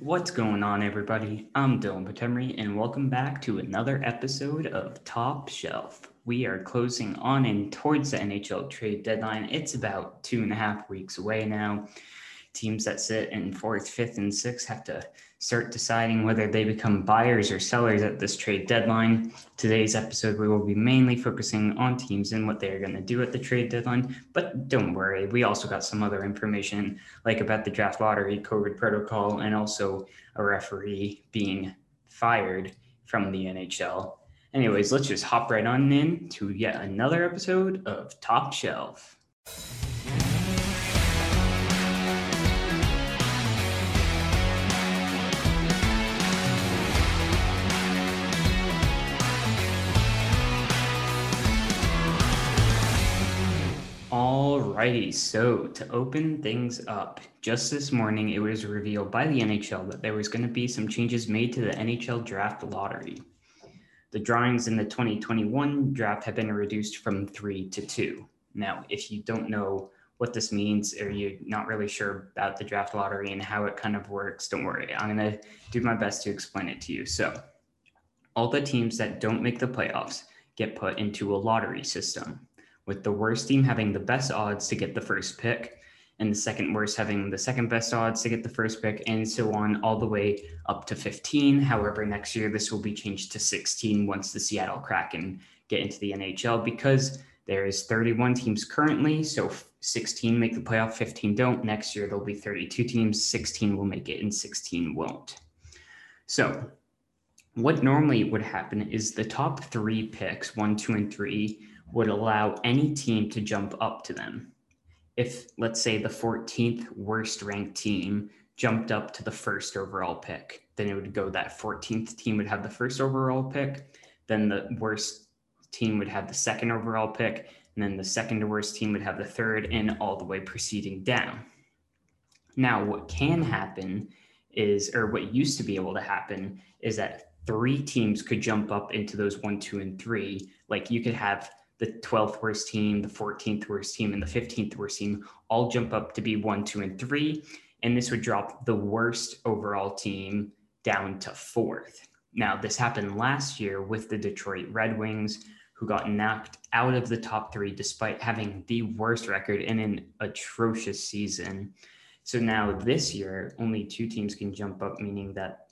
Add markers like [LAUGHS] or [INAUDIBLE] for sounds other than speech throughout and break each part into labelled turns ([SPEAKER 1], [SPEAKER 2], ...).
[SPEAKER 1] What's going on, everybody? I'm Dylan Potemry, and welcome back to another episode of Top Shelf. We are closing on and towards the NHL trade deadline. It's about two and a half weeks away now. Teams that sit in fourth, fifth, and sixth have to start deciding whether they become buyers or sellers at this trade deadline. Today's episode, we will be mainly focusing on teams and what they are going to do at the trade deadline. But don't worry, we also got some other information, like about the draft lottery, COVID protocol, and also a referee being fired from the NHL. Anyways, let's just hop right on in to yet another episode of Top Shelf. Alrighty, so to open things up, just this morning it was revealed by the NHL that there was going to be some changes made to the NHL draft lottery. The drawings in the 2021 draft have been reduced from three to two. Now, if you don't know what this means or you're not really sure about the draft lottery and how it kind of works, don't worry. I'm going to do my best to explain it to you. So, all the teams that don't make the playoffs get put into a lottery system with the worst team having the best odds to get the first pick and the second worst having the second best odds to get the first pick and so on all the way up to 15 however next year this will be changed to 16 once the seattle kraken get into the nhl because there is 31 teams currently so 16 make the playoff 15 don't. Next year there'll be 32 teams 16 will make it and 16 won't. So what normally would happen is the top three picks one two and three would allow any team to jump up to them. If, let's say, the 14th worst ranked team jumped up to the first overall pick, then it would go that 14th team would have the first overall pick, then the worst team would have the second overall pick, and then the second worst team would have the third, and all the way proceeding down. Now, what can happen is, or what used to be able to happen, is that three teams could jump up into those one, two, and three. Like you could have the 12th worst team, the 14th worst team, and the 15th worst team all jump up to be one, two, and three. And this would drop the worst overall team down to fourth. Now, this happened last year with the Detroit Red Wings, who got knocked out of the top three despite having the worst record in an atrocious season. So now this year, only two teams can jump up, meaning that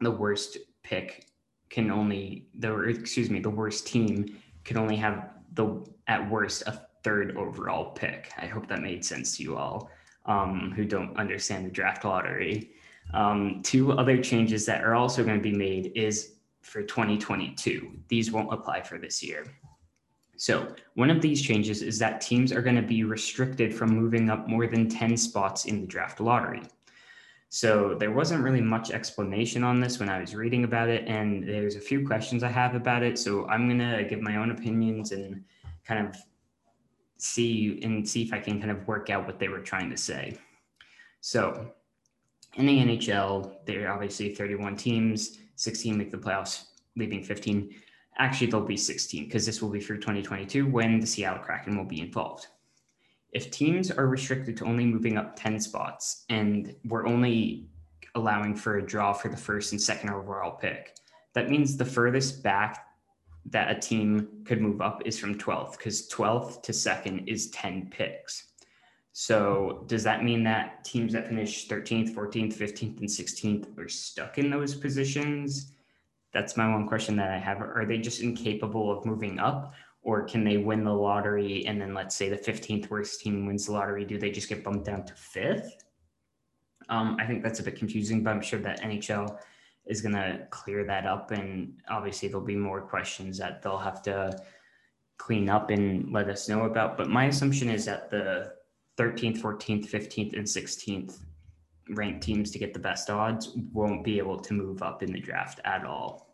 [SPEAKER 1] the worst pick can only the excuse me the worst team could only have the at worst a third overall pick. I hope that made sense to you all um, who don't understand the draft lottery. Um, two other changes that are also going to be made is for 2022. These won't apply for this year. So, one of these changes is that teams are going to be restricted from moving up more than 10 spots in the draft lottery. So there wasn't really much explanation on this when I was reading about it, and there's a few questions I have about it. So I'm gonna give my own opinions and kind of see and see if I can kind of work out what they were trying to say. So in the NHL, there are obviously 31 teams, 16 make the playoffs, leaving 15. Actually, there'll be 16 because this will be through 2022 when the Seattle Kraken will be involved if teams are restricted to only moving up 10 spots and we're only allowing for a draw for the first and second overall pick, that means the furthest back that a team could move up is from 12th because 12th to second is 10 picks. So does that mean that teams that finish 13th, 14th, 15th, and 16th are stuck in those positions? That's my one question that I have. Are they just incapable of moving up? Or can they win the lottery and then let's say the 15th worst team wins the lottery do they just get bumped down to fifth? Um, i think that's a bit confusing but i'm sure that nhl is going to clear that up and obviously there'll be more questions that they'll have to clean up and let us know about. But my assumption is that the 13th 14th 15th and 16th ranked teams to get the best odds won't be able to move up in the draft at all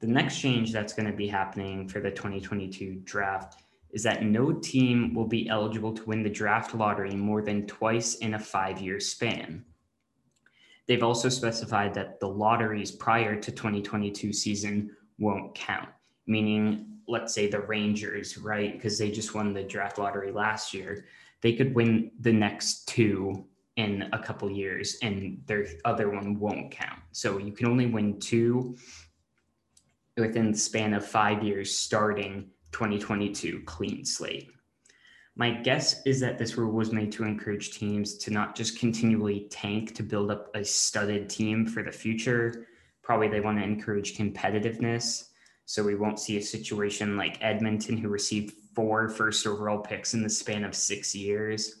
[SPEAKER 1] the next change that's going to be happening for the 2022 draft is that no team will be eligible to win the draft lottery more than twice in a five year span. They've also specified that the lotteries prior to 2022 season won't count, meaning, let's say the Rangers, right? Because they just won the draft lottery last year. They could win the next two in a couple years and their other one won't count. So you can only win two within the span of five years starting 2022 clean slate. My guess is that this rule was made to encourage teams to not just continually tank to build up a studded team for the future. Probably they want to encourage competitiveness. So we won't see a situation like Edmonton, who received four first overall picks in the span of six years.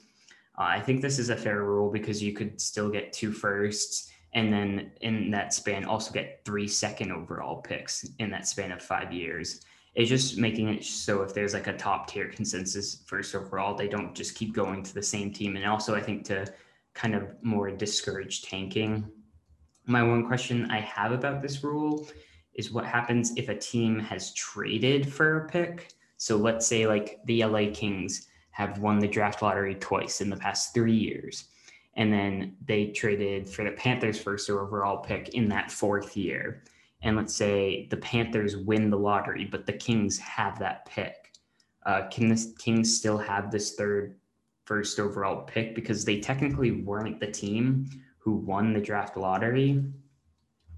[SPEAKER 1] Uh, I think this is a fair rule because you could still get two firsts and then in that span also get three second overall picks in that span of five years. It's just making it so if there's like a top tier consensus first overall, they don't just keep going to the same team. And also, I think to kind of more discourage tanking. My one question I have about this rule is what happens if a team has traded for a pick? So let's say like the LA Kings have won the draft lottery twice in the past three years. And then they traded for the Panthers' first overall pick in that fourth year. And let's say the Panthers win the lottery, but the Kings have that pick. Uh, can the Kings still have this third first overall pick because they technically weren't the team who won the draft lottery?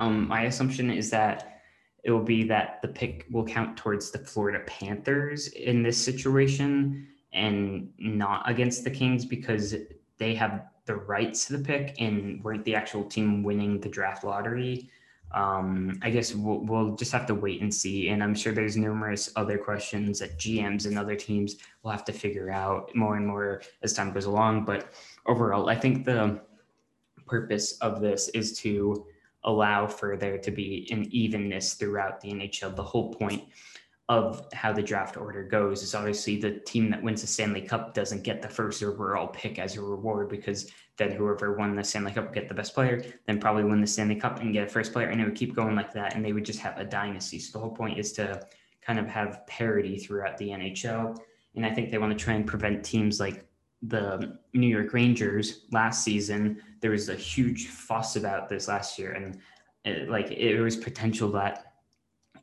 [SPEAKER 1] Um, my assumption is that it will be that the pick will count towards the Florida Panthers in this situation and not against the Kings because they have the rights to the pick and weren't the actual team winning the draft lottery. Um, I guess we'll, we'll, just have to wait and see. And I'm sure there's numerous other questions that GMs and other teams will have to figure out more and more as time goes along. But overall, I think the purpose of this is to allow for there to be an evenness throughout the NHL. The whole point of how the draft order goes is obviously the team that wins the Stanley Cup doesn't get the first overall pick as a reward because then whoever won the Stanley Cup get the best player, then probably win the Stanley Cup and get a first player, and it would keep going like that, and they would just have a dynasty. So the whole point is to kind of have parity throughout the NHL, and I think they want to try and prevent teams like the New York Rangers last season, there was a huge fuss about this last year, and it, like it was potential that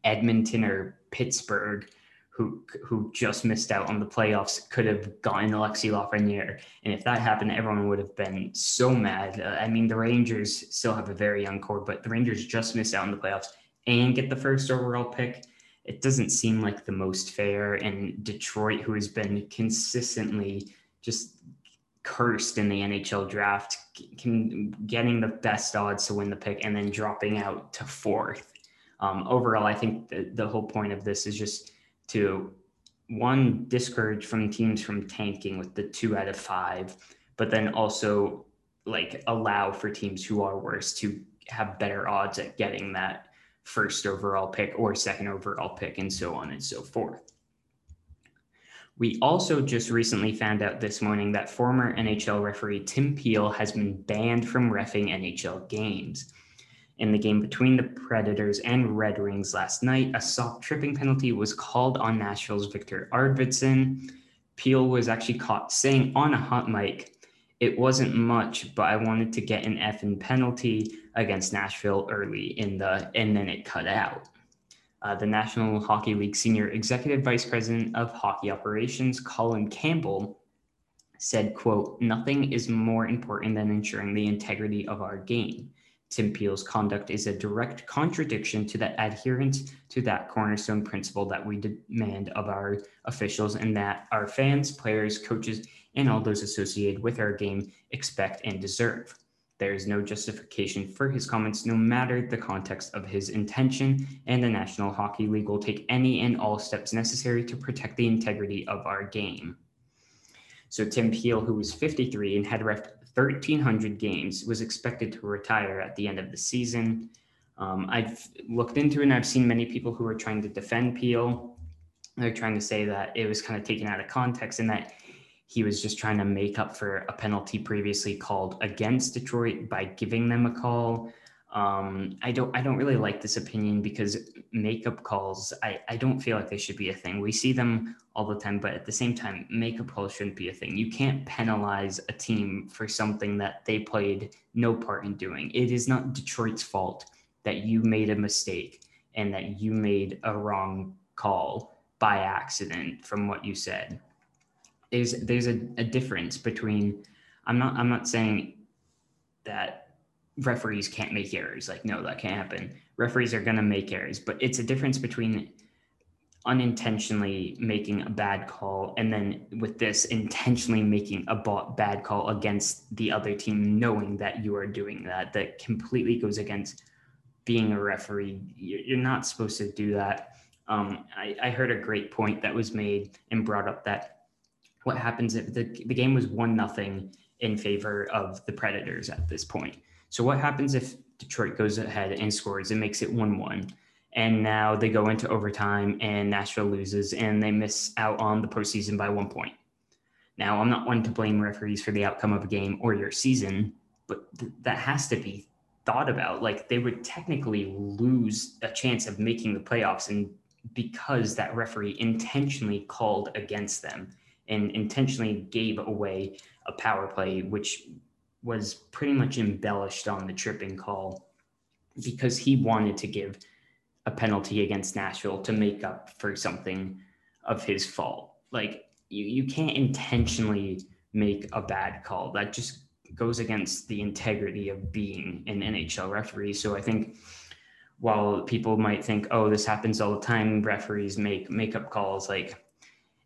[SPEAKER 1] Edmonton or Pittsburgh, who who just missed out on the playoffs, could have gotten Alexi Lafreniere, and if that happened, everyone would have been so mad. Uh, I mean, the Rangers still have a very young core, but the Rangers just missed out on the playoffs and get the first overall pick. It doesn't seem like the most fair, and Detroit, who has been consistently just cursed in the NHL draft, can getting the best odds to win the pick and then dropping out to fourth. Um, overall, I think the, the whole point of this is just to one discourage from teams from tanking with the two out of five, but then also like allow for teams who are worse to have better odds at getting that first overall pick or second overall pick and so on and so forth. We also just recently found out this morning that former NHL referee Tim Peel has been banned from refing NHL games. In the game between the Predators and Red Wings last night, a soft tripping penalty was called on Nashville's Viktor Arvidsson. Peel was actually caught saying on a hot mic, it wasn't much, but I wanted to get an F effing penalty against Nashville early in the, and then it cut out. Uh, the National Hockey League Senior Executive Vice President of Hockey Operations, Colin Campbell, said, quote, nothing is more important than ensuring the integrity of our game. Tim Peel's conduct is a direct contradiction to the adherence to that cornerstone principle that we demand of our officials and that our fans, players, coaches, and all those associated with our game expect and deserve. There is no justification for his comments, no matter the context of his intention, and the National Hockey League will take any and all steps necessary to protect the integrity of our game. So, Tim Peel, who was 53 and had refed 1,300 games, was expected to retire at the end of the season. Um, I've looked into it and I've seen many people who are trying to defend Peel. They're trying to say that it was kind of taken out of context and that he was just trying to make up for a penalty previously called against Detroit by giving them a call. Um, I don't I don't really like this opinion because makeup calls I, I don't feel like they should be a thing. We see them all the time, but at the same time, makeup calls shouldn't be a thing. You can't penalize a team for something that they played no part in doing. It is not Detroit's fault that you made a mistake and that you made a wrong call by accident from what you said there's there's a, a difference between I'm not I'm not saying that referees can't make errors. Like, no, that can't happen. Referees are going to make errors, but it's a difference between unintentionally making a bad call and then with this intentionally making a bad call against the other team knowing that you are doing that that completely goes against being a referee you're not supposed to do that um, I, I, heard a great point that was made and brought up that what happens if the, the game was one nothing in favor of the predators at this point so what happens if detroit goes ahead and scores and makes it 1-1 and now they go into overtime and Nashville loses and they miss out on the postseason by one point. Now, I'm not one to blame referees for the outcome of a game or your season, but th- that has to be thought about. Like they would technically lose a chance of making the playoffs, and because that referee intentionally called against them and intentionally gave away a power play, which was pretty much embellished on the tripping call because he wanted to give a penalty against Nashville to make up for something of his fault. Like you, you can't intentionally make a bad call. That just goes against the integrity of being an NHL referee. So I think while people might think, oh, this happens all the time, referees make makeup calls, like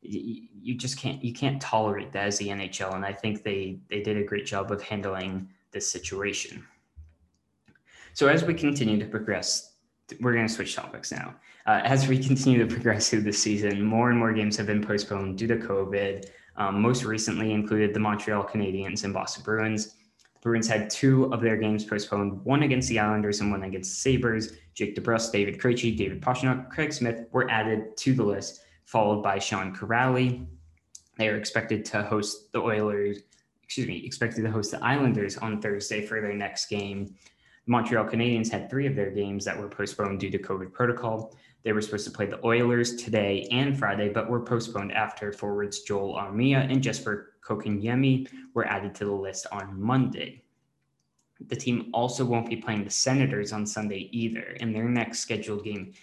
[SPEAKER 1] you just can't you can't tolerate that as the NHL. And I think they they did a great job of handling this situation. So as we continue to progress we're going to switch topics now. Uh, as we [LAUGHS] continue to progress through the season, more and more games have been postponed due to COVID. Um, most recently included the Montreal Canadiens and Boston Bruins. The Bruins had two of their games postponed, one against the Islanders and one against the Sabres. Jake DeBrusk, David Krejci, David Pastrnak, Craig Smith were added to the list, followed by Sean Kuraly. They are expected to host the Oilers, excuse me, expected to host the Islanders on Thursday for their next game. Montreal Canadiens had three of their games that were postponed due to COVID protocol. They were supposed to play the Oilers today and Friday, but were postponed after forwards Joel Armia and Jesper Kotkaniemi were added to the list on Monday. The team also won't be playing the Senators on Sunday either, and their next scheduled game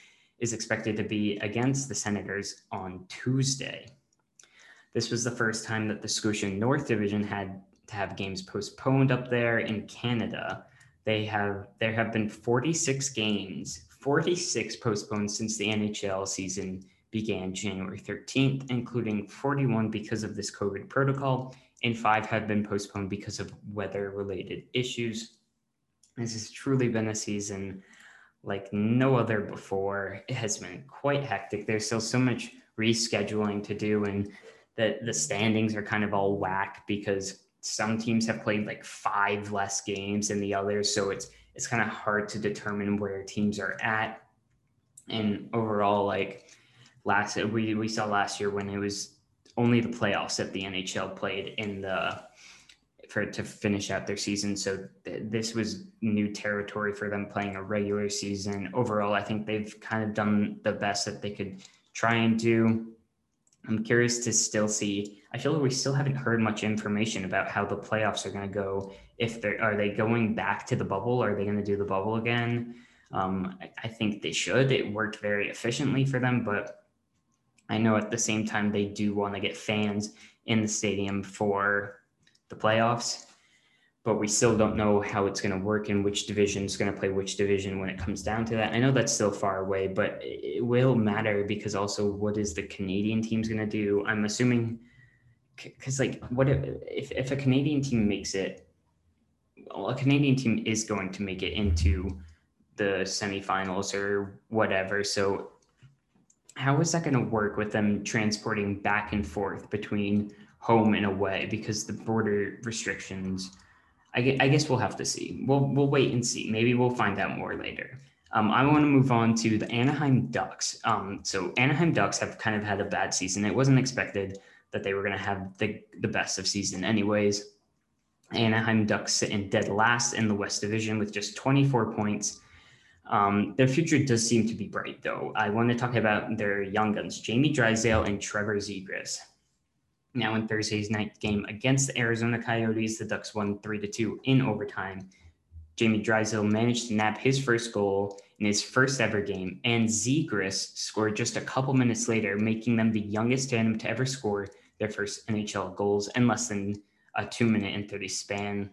[SPEAKER 1] is expected to be against the Senators on Tuesday. This was the first time that the Scotia North Division had to have games postponed up there in Canada they have there have been 46 games, 46 postponed since the NHL season began January 13th, including 41 because of this COVID protocol, and five have been postponed because of weather related issues. This has truly been a season like no other before. It has been quite hectic. There's still so much rescheduling to do, and the, the standings are kind of all whack because some teams have played like five less games than the others, so it's it's kind of hard to determine where teams are at. And overall, like last we we saw last year when it was only the playoffs that the NHL played in the for to finish out their season. So th- this was new territory for them playing a regular season. Overall, I think they've kind of done the best that they could try and do. I'm curious to still see. I feel like we still haven't heard much information about how the playoffs are going to go. If they are they going back to the bubble? Are they going to do the bubble again? Um, I, I think they should. It worked very efficiently for them, but I know at the same time they do want to get fans in the stadium for the playoffs but we still don't know how it's going to work and which division is going to play which division when it comes down to that. I know that's still far away, but it will matter because also what is the Canadian team's going to do? I'm assuming because like what if, if a Canadian team makes it, well, a Canadian team is going to make it into the semifinals or whatever. So how is that going to work with them transporting back and forth between home in a way because the border restrictions – I, I guess we'll have to see. We'll we'll wait and see. Maybe we'll find out more later. Um, I want to move on to the Anaheim Ducks. Um, so Anaheim Ducks have kind of had a bad season. It wasn't expected that they were going to have the the best of season, anyways. Anaheim Ducks sit in dead last in the West Division with just 24 points. Um, their future does seem to be bright, though. I want to talk about their young guns, Jamie Drysdale and Trevor Zegras. Now, in Thursday's night game against the Arizona Coyotes, the Ducks won 3 to 2 in overtime. Jamie Drysdale managed to nab his first goal in his first ever game, and Zegras scored just a couple minutes later, making them the youngest tandem to ever score their first NHL goals in less than a two minute and 30 span.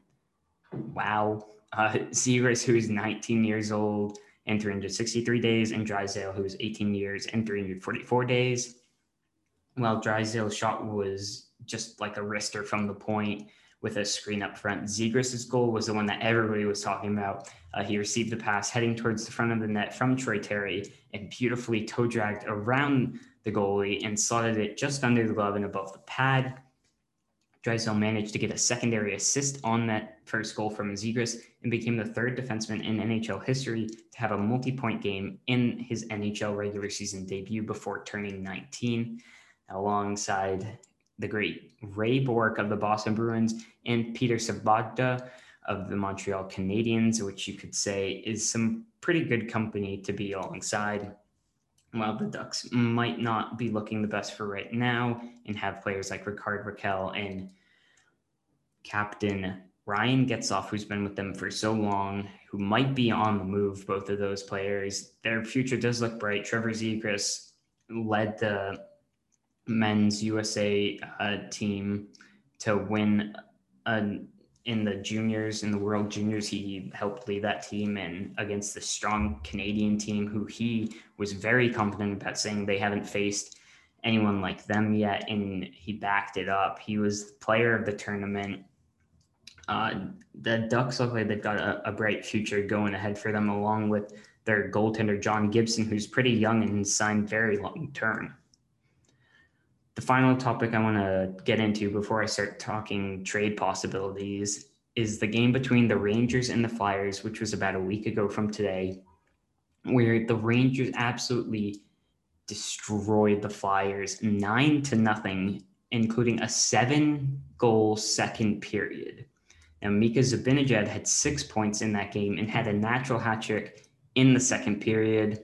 [SPEAKER 1] Wow. Uh, [LAUGHS] Zegras, who's 19 years old and 363 days, and Drysdale, who's 18 years and 344 days. Well, Drysdale's shot was just like a wrister from the point with a screen up front. Zegras's goal was the one that everybody was talking about. Uh, he received the pass heading towards the front of the net from Troy Terry and beautifully toe dragged around the goalie and slotted it just under the glove and above the pad. Drysdale managed to get a secondary assist on that first goal from Zegras and became the third defenseman in NHL history to have a multi point game in his NHL regular season debut before turning 19, alongside the great Ray Bourque of the Boston Bruins and Peter Svoboda of the Montreal Canadiens, which you could say is some pretty good company to be alongside. While the Ducks might not be looking the best for right now and have players like Rickard Rakell and Captain Ryan Getzlaf, who's been with them for so long, who might be on the move, both of those players, their future does look bright. Trevor Zegras led the men's USA uh, team to win an in the juniors in the world juniors he helped lead that team and against the strong canadian team who he was very confident about saying they haven't faced anyone like them yet and he backed it up. He was player of the tournament. Uh, the ducks look like they've got a, a, bright future going ahead for them along with their goaltender john gibson who's pretty young and signed very long term the final topic I want to get into before I start talking trade possibilities is the game between the Rangers and the Flyers, which was about a week ago from today, where the Rangers absolutely destroyed the Flyers nine to nothing, including a seven goal second period. Now, Mika Zibanejad had six points in that game and had a natural hat trick in the second period.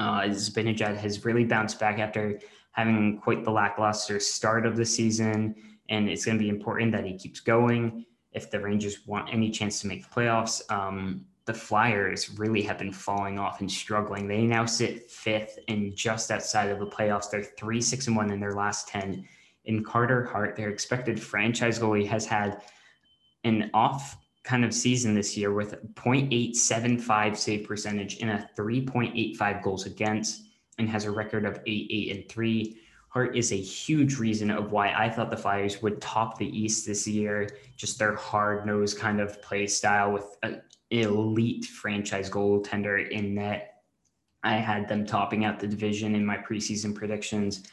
[SPEAKER 1] Uh, Zibanejad has really bounced back after having quite the lackluster start of the season. And it's going to be important that he keeps going if the Rangers want any chance to make the playoffs. Um, the Flyers really have been falling off and struggling. They now sit fifth and just outside of the playoffs. They're three, six, and one in their last 10. In Carter Hart, their expected franchise goalie has had an off kind of season this year with 0.875 save percentage and a 3.85 goals against and has a record of eight, eight, and three. Hart is a huge reason of why I thought the Flyers would top the East this year. Just their hard nosed kind of play style with an elite franchise goaltender in net. I had them topping out the division in my preseason predictions.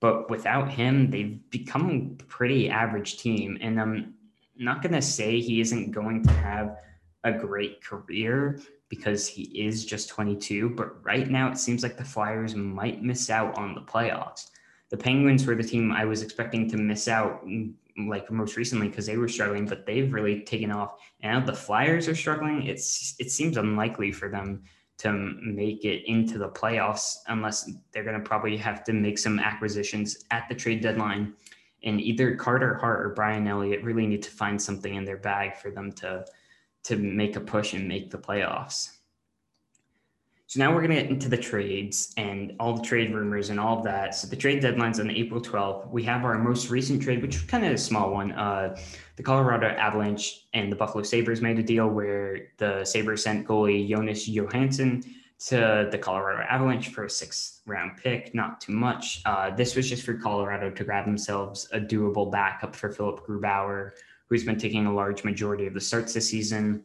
[SPEAKER 1] But without him, they've become a pretty average team. And I'm not going to say he isn't going to have a great career, because he is just 22. But right now, it seems like the Flyers might miss out on the playoffs. The Penguins were the team I was expecting to miss out, mm, like most recently, because they were struggling, but they've really taken off. And now the Flyers are struggling. It's it seems unlikely for them to make it into the playoffs unless they're going to probably have to make some acquisitions at the trade deadline. And either Carter Hart or Brian Elliott really need to find something in their bag for them to to make a push and make the playoffs. So now we're going to get into the trades and all the trade rumors and all of that. So the trade deadline's on April 12th. We have our most recent trade, which is kind of a small one. Uh, the Colorado Avalanche and the Buffalo Sabres made a deal where the Sabres sent goalie Jonas Johansson to the Colorado Avalanche for a sixth round pick. Not too much. Uh, this was just for Colorado to grab themselves a doable backup for Philipp Grubauer, who's been taking a large majority of the starts this season.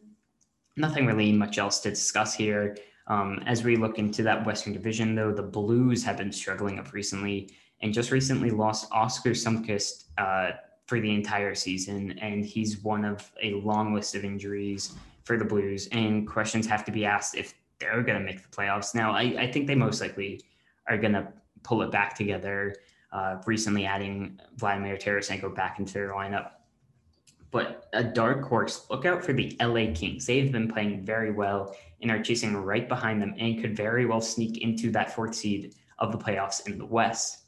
[SPEAKER 1] Nothing really much else to discuss here. Um, as we look into that Western Division, though, the Blues have been struggling up recently and just recently lost Oskar Sundqvist uh, for the entire season. And he's one of a long list of injuries for the Blues. And questions have to be asked if they're going to make the playoffs. Now, I, I think they most likely are going to pull it back together, uh, recently adding Vladimir Tarasenko back into their lineup but a dark horse, look out for the LA Kings. They've been playing very well and are chasing right behind them and could very well sneak into that fourth seed of the playoffs in the West.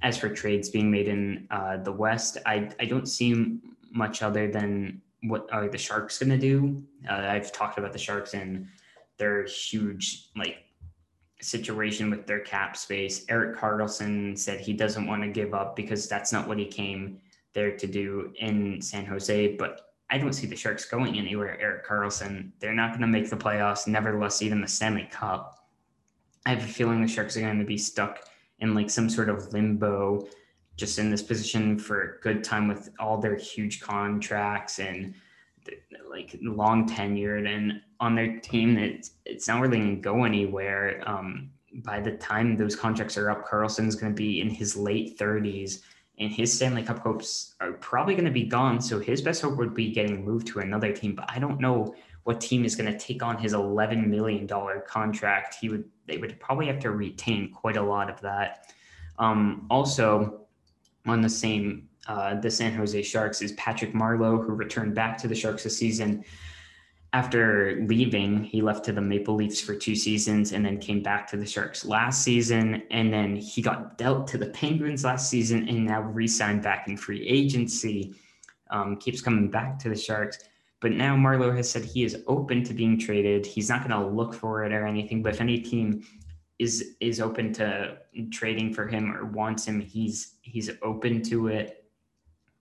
[SPEAKER 1] As for trades being made in uh, the West, I, I don't see much other than what are the Sharks going to do. Uh, I've talked about the Sharks and their huge like situation with their cap space. Erik Karlsson said he doesn't want to give up because that's not what he came there to do in San Jose. But I don't see the Sharks going anywhere. Erik Karlsson, they're not going to make the playoffs, nevertheless, even the Stanley Cup. I have a feeling the Sharks are going to be stuck in like some sort of limbo, just in this position for a good time with all their huge contracts and like long tenured and on their team it's it's not really going to go anywhere um, by the time those contracts are up Karlsson's going to be in his late 30s and his Stanley Cup hopes are probably going to be gone so his best hope would be getting moved to another team but I don't know what team is going to take on his 11 million dollar contract he would they would probably have to retain quite a lot of that um, also on the same uh, the San Jose Sharks is Patrick Marleau, who returned back to the Sharks this season. After leaving, he left to the Maple Leafs for two seasons and then came back to the Sharks last season. And then he got dealt to the Penguins last season and now re signed back in free agency. Um, keeps coming back to the Sharks. But now Marleau has said he is open to being traded. He's not going to look for it or anything. But if any team is is open to trading for him or wants him, he's he's open to it.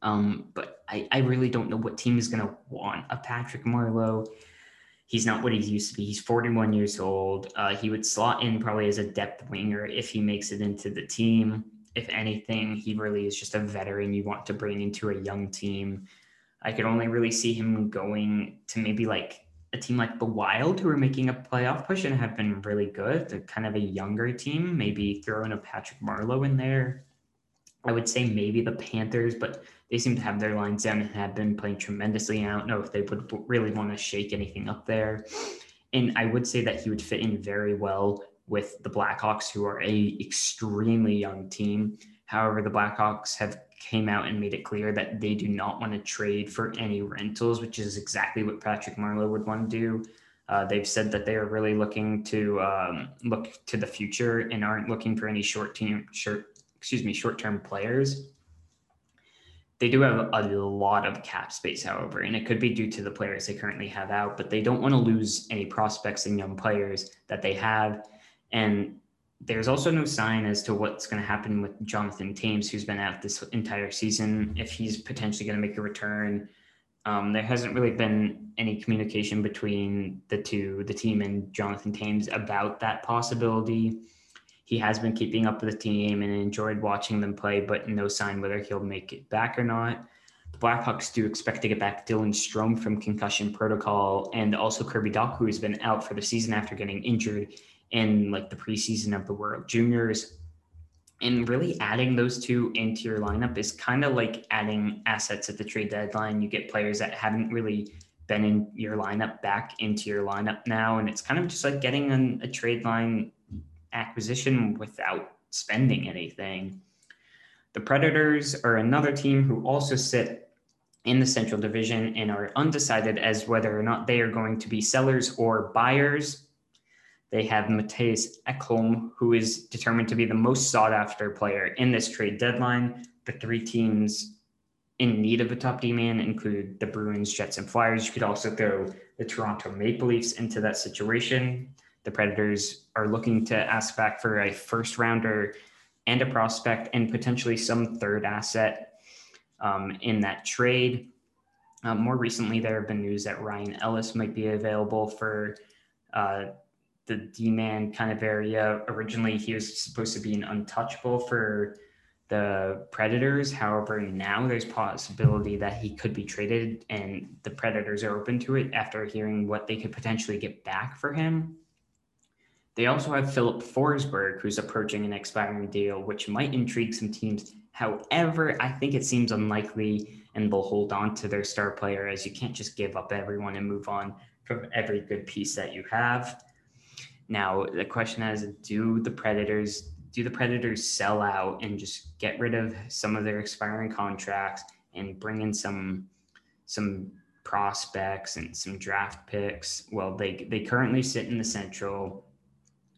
[SPEAKER 1] Um, but I, I really don't know what team is going to want a Patrick Marleau. He's not what he used to be. He's 41 years old. Uh, he would slot in probably as a depth winger if he makes it into the team. If anything, he really is just a veteran you want to bring into a young team. I could only really see him going to maybe like a team like the Wild, who are making a playoff push and have been really good. They're kind of a younger team. Maybe throw in a Patrick Marleau in there. I would say maybe the Panthers, but they seem to have their lines down and have been playing tremendously. I don't know if they would really want to shake anything up there. And I would say that he would fit in very well with the Blackhawks, who are a extremely young team. However, the Blackhawks have came out and made it clear that they do not want to trade for any rentals, which is exactly what Patrick Marleau would want to do. Uh, they've said that they are really looking to um, look to the future and aren't looking for any short term, short, excuse me, short term players. They do have a lot of cap space, however, and it could be due to the players they currently have out, but they don't want to lose any prospects and young players that they have. And there's also no sign as to what's going to happen with Jonathan Toews, who's been out this entire season, if he's potentially going to make a return. Um, there hasn't really been any communication between the two, the team and Jonathan Toews, about that possibility. He has been keeping up with the team and enjoyed watching them play, but no sign whether he'll make it back or not. The Blackhawks do expect to get back Dylan Strome from concussion protocol and also Kirby Dach, who has been out for the season after getting injured in like the preseason of the World Juniors. And really adding those two into your lineup is kind of like adding assets at the trade deadline. You get players that haven't really been in your lineup back into your lineup now. And it's kind of just like getting an, a trade line acquisition without spending anything. The Predators are another team who also sit in the Central Division and are undecided as whether or not they are going to be sellers or buyers they have Mattias Ekholm, who is determined to be the most sought after player in this trade deadline. The three teams in need of a top D man include the Bruins, Jets, and Flyers. You could also throw the Toronto Maple Leafs into that situation. The Predators are looking to ask back for a first rounder and a prospect and potentially some third asset um, in that trade. Uh, more recently, there have been news that Ryan Ellis might be available for uh, the D-man kind of area. Originally, he was supposed to be an untouchable for the Predators. However, now there's possibility that he could be traded, and the Predators are open to it after hearing what they could potentially get back for him. They also have Filip Forsberg, who's approaching an expiring deal, which might intrigue some teams. However, I think it seems unlikely, and they'll hold on to their star player as you can't just give up everyone and move on from every good piece that you have. Now the question is, do the Predators do the Predators sell out and just get rid of some of their expiring contracts and bring in some some prospects and some draft picks? Well, they they currently sit in the Central.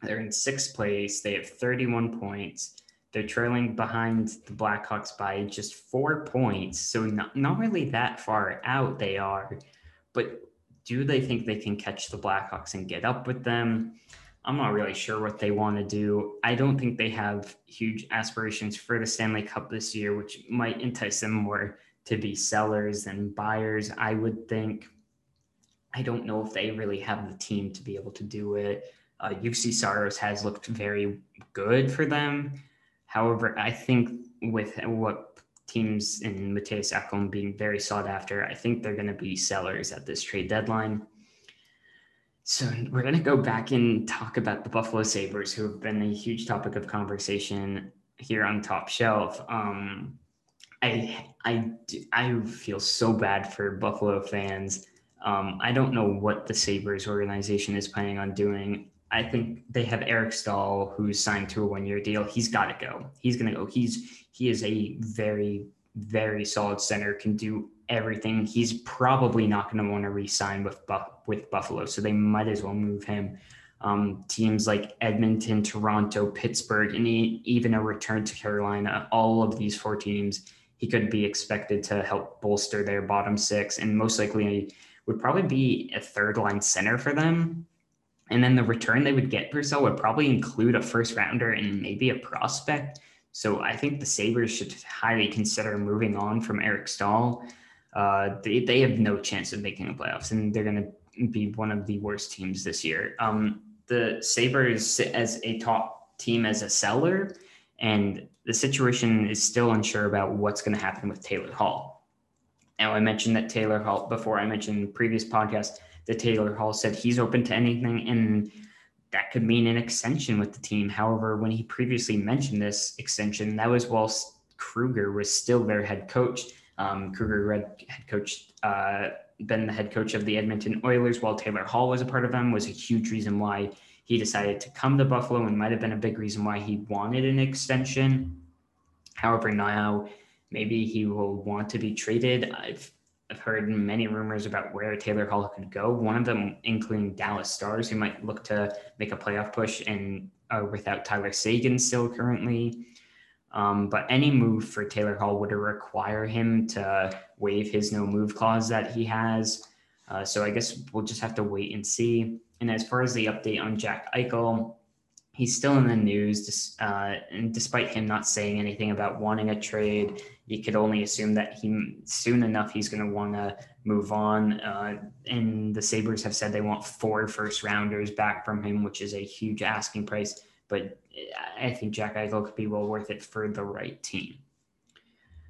[SPEAKER 1] They're in sixth place. They have 31 points. They're trailing behind the Blackhawks by just four points. So not, not really that far out they are. But do they think they can catch the Blackhawks and get up with them? I'm not really sure what they want to do. I don't think they have huge aspirations for the Stanley Cup this year, which might entice them more to be sellers than buyers, I would think. I don't know if they really have the team to be able to do it. Uh, Juuse Saros has looked very good for them. However, I think with what teams in Mattias Ekholm being very sought after, I think they're going to be sellers at this trade deadline. So we're going to go back and talk about the Buffalo Sabres, who have been a huge topic of conversation here on Top Shelf. Um, I I I feel so bad for Buffalo fans. Um, I don't know what the Sabres organization is planning on doing. I think they have Eric Staal, who's signed to a one-year deal. He's got to go. He's going to go. He's he is a very very solid center. Can do everything. He's probably not going to want to re-sign with with Buffalo, so they might as well move him. Um, teams like Edmonton, Toronto, Pittsburgh, and even a return to Carolina. All of these four teams, he could be expected to help bolster their bottom six, and most likely would probably be a third line center for them and then the return they would get per sell would probably include a first rounder and maybe a prospect. So I think the Sabres should highly consider moving on from Eric Staal. Uh, they, they have no chance of making the playoffs, and they're going to be one of the worst teams this year. Um, the Sabres as a top team as a seller, and the situation is still unsure about what's going to happen with Taylor Hall. Now, I mentioned that Taylor Hall before I mentioned the previous podcast that Taylor Hall said he's open to anything, and that could mean an extension with the team. However, when he previously mentioned this extension, that was whilst Krueger was still their head coach. Um, Krueger had coached, uh, been the head coach of the Edmonton Oilers while Taylor Hall was a part of them, was a huge reason why he decided to come to Buffalo and might have been a big reason why he wanted an extension. However, now maybe he will want to be traded. I've I've heard many rumors about where Taylor Hall could go. One of them, including Dallas Stars, who might look to make a playoff push and uh, without Tyler Seguin still currently. Um, but any move for Taylor Hall would require him to waive his no move clause that he has. Uh, so I guess we'll just have to wait and see. And as far as the update on Jack Eichel, he's still in the news. Uh, and despite him not saying anything about wanting a trade, you could only assume that he soon enough he's going to want to move on. Uh, and the Sabres have said they want four first rounders back from him, which is a huge asking price. But I think Jack Eichel could be well worth it for the right team.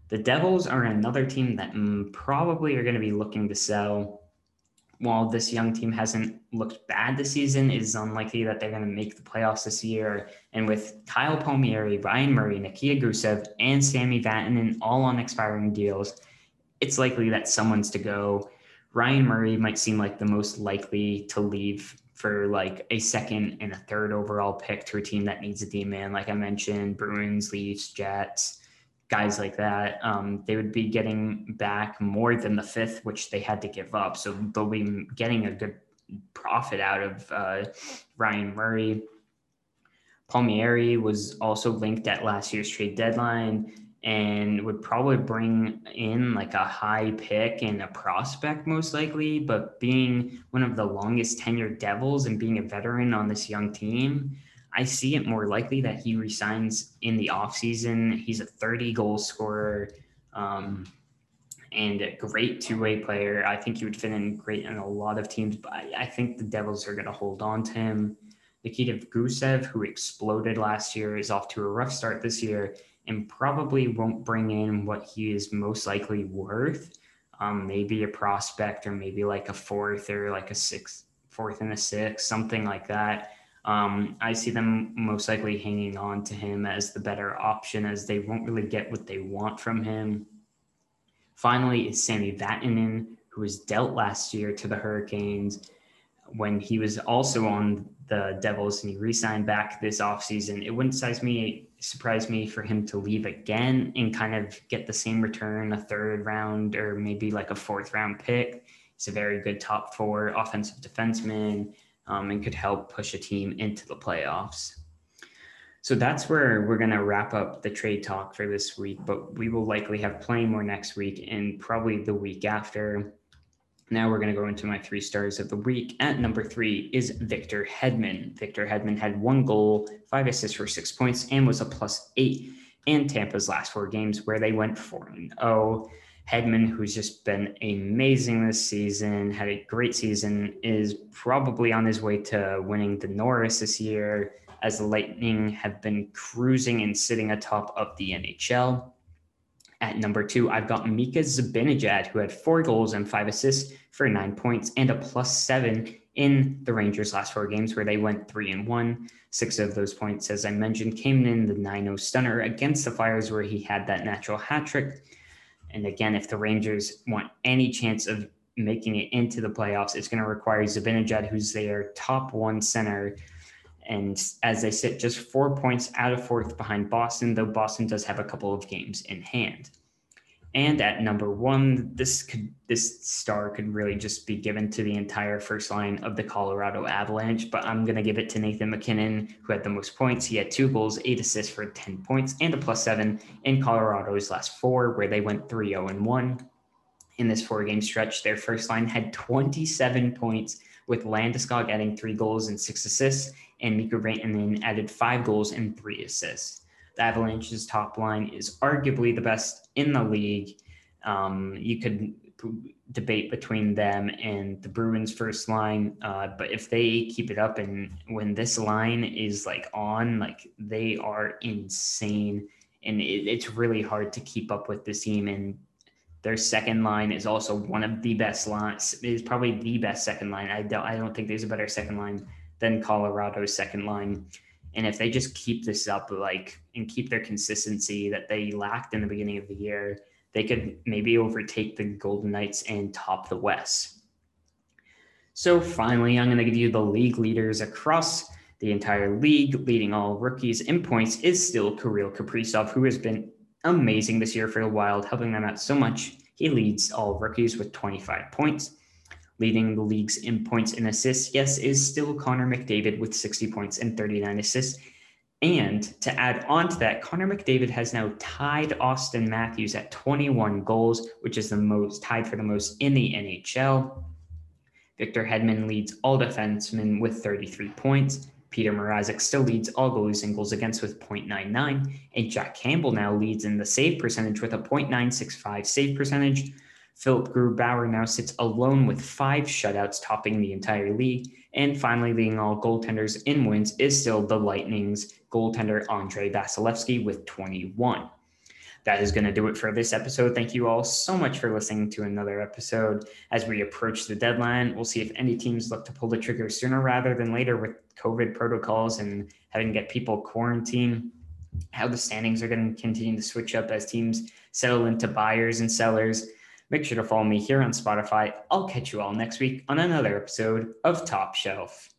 [SPEAKER 1] The Devils are another team that mm, probably are going to be looking to sell while this young team hasn't looked bad this season, it is unlikely that they're going to make the playoffs this year. And with Kyle Palmieri, Ryan Murray, Nikita Gusev, and Sami Vatanen all on expiring deals, it's likely that someone's to go. Ryan Murray might seem like the most likely to leave for like a second and a third overall pick to a team that needs a D man, like I mentioned, Bruins, Leafs, Jets guys like that, um, they would be getting back more than the fifth, which they had to give up. So they'll be getting a good profit out of uh, Ryan Murray. Palmieri was also linked at last year's trade deadline and would probably bring in like a high pick and a prospect most likely. But being one of the longest tenured Devils and being a veteran on this young team, I see it more likely that he resigns in the offseason. He's a 30 goal scorer um, and a great two way player. I think he would fit in great in a lot of teams, but I, I think the Devils are going to hold on to him. Nikita Gusev, who exploded last year, is off to a rough start this year and probably won't bring in what he is most likely worth. Um, maybe a prospect or maybe like a fourth or like a sixth, fourth and a sixth, something like that. Um, I see them most likely hanging on to him as the better option as they won't really get what they want from him. Finally, is Sami Vatanen, who was dealt last year to the Hurricanes when he was also on the Devils and he re-signed back this offseason. It wouldn't size me surprise me for him to leave again and kind of get the same return, a third round or maybe like a fourth round pick. He's a very good top four offensive defenseman um, and could help push a team into the playoffs. So that's where we're going to wrap up the trade talk for this week, but we will likely have plenty more next week and probably the week after. Now we're going to go into my three stars of the week. At number three is Victor Hedman. Victor Hedman had one goal, five assists for six points, and was a plus eight in Tampa's last four games, where they went 4 0. Hedman, who's just been amazing this season, had a great season, is probably on his way to winning the Norris this year, as the Lightning have been cruising and sitting atop of the NHL. At number two, I've got Mika Zibanejad, who had four goals and five assists for nine points and a plus seven in the Rangers' last four games, where they went three and one. Six of those points, as I mentioned, came in the 9 0 stunner against the Flyers, where he had that natural hat trick. And again, if the Rangers want any chance of making it into the playoffs, it's going to require Zibanejad, who's their top one center. And as they sit just four points out of fourth behind Boston, though Boston does have a couple of games in hand. And at number one, this could this star could really just be given to the entire first line of the Colorado Avalanche. But I'm gonna give it to Nathan MacKinnon, who had the most points. He had two goals, eight assists for 10 points, and a plus seven in Colorado's last four, where they went 3-0 and 1. In this four-game stretch, their first line had 27 points, with Landeskog adding three goals and six assists, and Mikko Rantanen added five goals and three assists the Avalanche's top line is arguably the best in the league. Um, you could debate between them and the Bruins first line, uh, but if they keep it up and when this line is like on, like they are insane, and it, it's really hard to keep up with this team. And their second line is also one of the best lines. Is probably the best second line. I don't. I don't think there's a better second line than Colorado's second line. And if they just keep this up, like, and keep their consistency that they lacked in the beginning of the year, they could maybe overtake the Golden Knights and top the West. So finally, I'm going to give you the league leaders across the entire league. Leading all rookies in points is still Kirill Kaprizov, who has been amazing this year for the Wild, helping them out so much. He leads all rookies with 25 points leading the leagues in points and assists, yes, is still Connor McDavid with 60 points and 39 assists. And to add on to that, Connor McDavid has now tied Auston Matthews at 21 goals, which is the most tied for the most in the NHL. Victor Hedman leads all defensemen with 33 points. Peter Mrazek still leads all goalies and goals against with 0.99. And Jack Campbell now leads in the save percentage with a 0.965 save percentage. Philipp Grubauer now sits alone with five shutouts, topping the entire league. And finally, leading all goaltenders in wins is still the Lightning's goaltender Andrei Vasilevskiy with 21. That is going to do it for this episode. Thank you all so much for listening to another episode. As we approach the deadline, we'll see if any teams look to pull the trigger sooner rather than later with COVID protocols and having to get people quarantined. How the standings are going to continue to switch up as teams settle into buyers and sellers Make sure to follow me here on Spotify. I'll catch you all next week on another episode of Top Shelf.